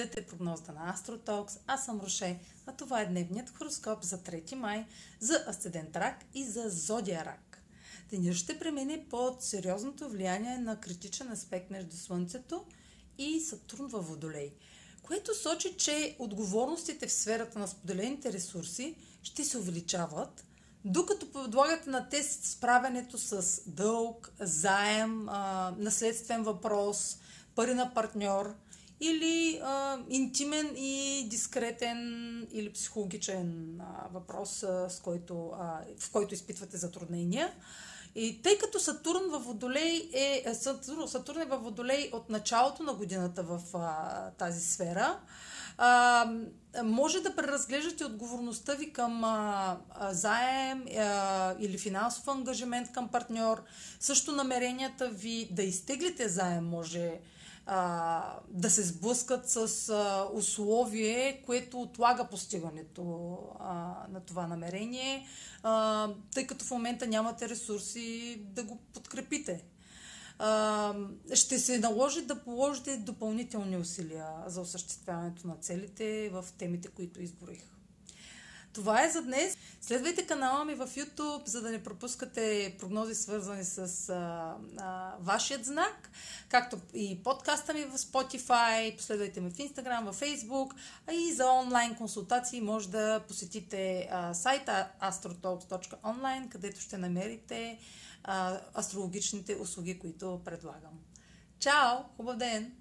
Слушате прогнозата на Астротокс. Аз съм Роше, а това е дневният хороскоп за 3 май за Асцендент Рак и за Зодия Рак. Денят ще премине под сериозното влияние на критичен аспект между Слънцето и Сатурн във Водолей, което сочи, че отговорностите в сферата на споделените ресурси ще се увеличават, докато подлагате на тест справянето с дълг, заем, наследствен въпрос, пари на партньор – или а, интимен и дискретен или психологичен а, въпрос, а, с който, а, в който изпитвате затруднения. И тъй като Сатурн във Водолей е, Сатурн, Сатурн е във Водолей от началото на годината в а, тази сфера, а, може да преразглеждате отговорността ви към а, заем а, или финансов ангажимент към партньор. Също намеренията ви да изтеглите заем може а, да се сблъскат с а, условие, което отлага постигането а, на това намерение, а, тъй като в момента нямате ресурси да го подкрепите. Ще се наложи да положите допълнителни усилия за осъществяването на целите в темите, които изборих. Това е за днес. Следвайте канала ми в YouTube, за да не пропускате прогнози свързани с а, а, вашият знак, както и подкаста ми в Spotify, последвайте ме в Instagram, в Facebook, а и за онлайн консултации може да посетите а, сайта astrotalks.online, където ще намерите а, астрологичните услуги, които предлагам. Чао! Хубав ден!